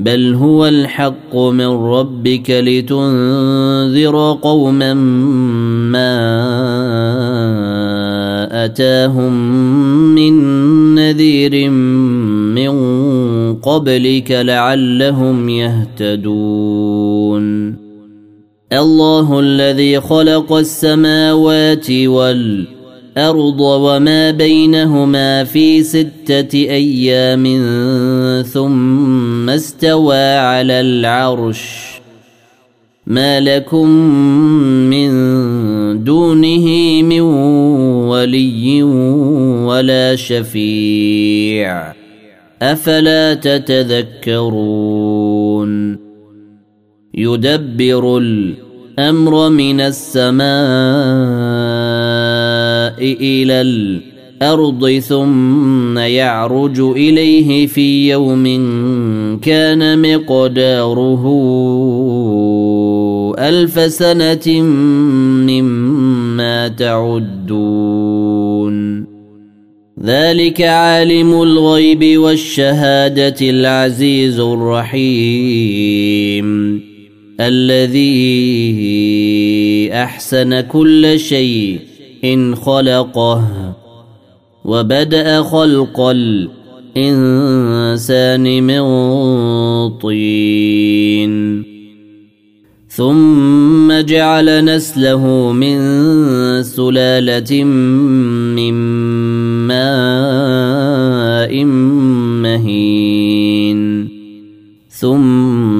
بل هو الحق من ربك لتنذر قوما ما اتاهم من نذير من قبلك لعلهم يهتدون الله الذي خلق السماوات والارض الأرض وما بينهما في ستة أيام ثم استوى على العرش. ما لكم من دونه من ولي ولا شفيع. أفلا تتذكرون؟ يدبر الأمر من السماء إلى الأرض ثم يعرج إليه في يوم كان مقداره ألف سنة مما تعدون. ذلك عالم الغيب والشهادة العزيز الرحيم. الذي أحسن كل شيء إن خلقه وبدأ خلق الإنسان من طين. ثم جعل نسله من سلالة من ماء مهين. ثم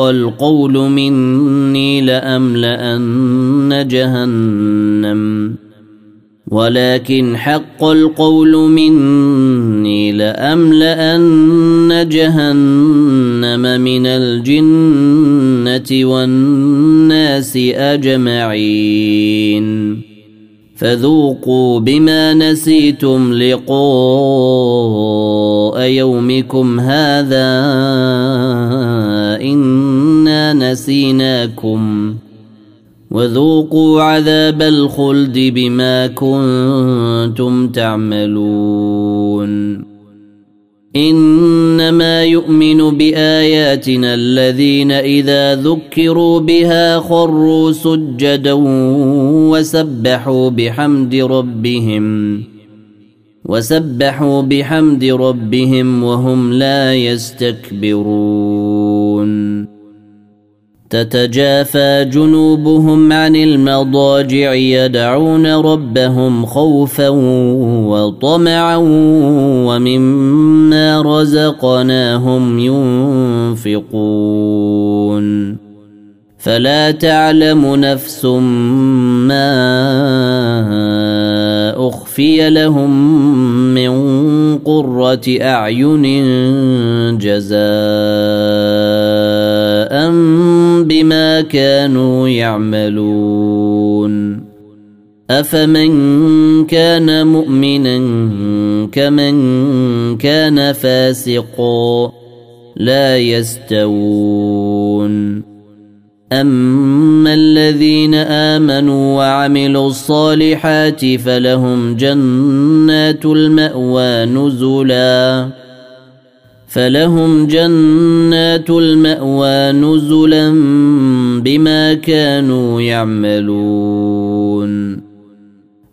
القول مني لأملأن جهنم. ولكن حق القول مني لأملأن جهنم من الجنة والناس أجمعين. فذوقوا بما نسيتم لقاء يومكم هذا إنا نسيناكم وذوقوا عذاب الخلد بما كنتم تعملون إنما يؤمن بآياتنا الذين إذا ذكروا بها خروا سجدا وسبحوا بحمد ربهم وسبحوا بحمد ربهم وهم لا يستكبرون. تتجافى جنوبهم عن المضاجع يدعون ربهم خوفا وطمعا ومما رزقناهم ينفقون. فلا تعلم نفس ما اخفي لهم من قرة أعين جزاء بما كانوا يعملون. أفمن كان مؤمنا كمن كان فاسقا لا يستوون. أما الذين آمنوا وعملوا الصالحات فلهم جنات المأوى نزلا. فلهم جنات المأوى نزلا بما كانوا يعملون.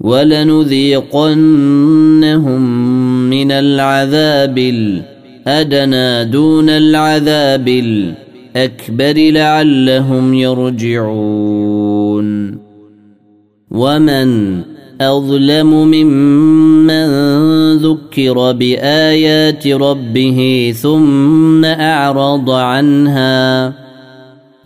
ولنذيقنهم من العذاب الأدنى دون العذاب الأكبر لعلهم يرجعون. ومن أظلم ممن ذكر بآيات ربه ثم أعرض عنها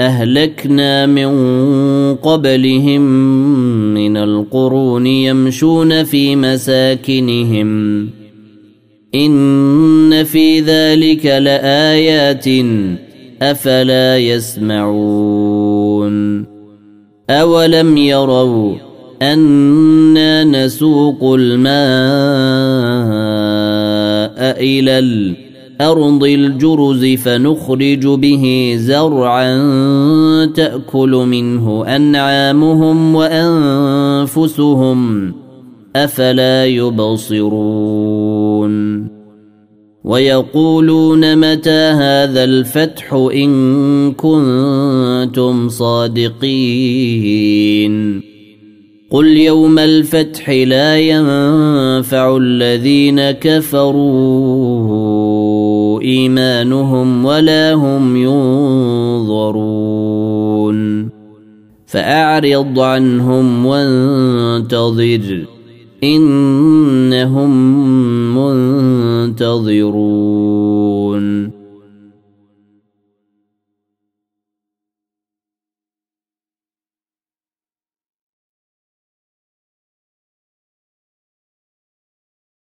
أهلكنا من قبلهم من القرون يمشون في مساكنهم. إن في ذلك لآيات أفلا يسمعون. أولم يروا أنا نسوق الماء إلى الأرض أرض الجرز فنخرج به زرعا تأكل منه أنعامهم وأنفسهم أفلا يبصرون ويقولون متى هذا الفتح إن كنتم صادقين قل يوم الفتح لا ينفع الذين كفروا إيمانهم ولا هم ينظرون. فأعرض عنهم وانتظر إنهم منتظرون.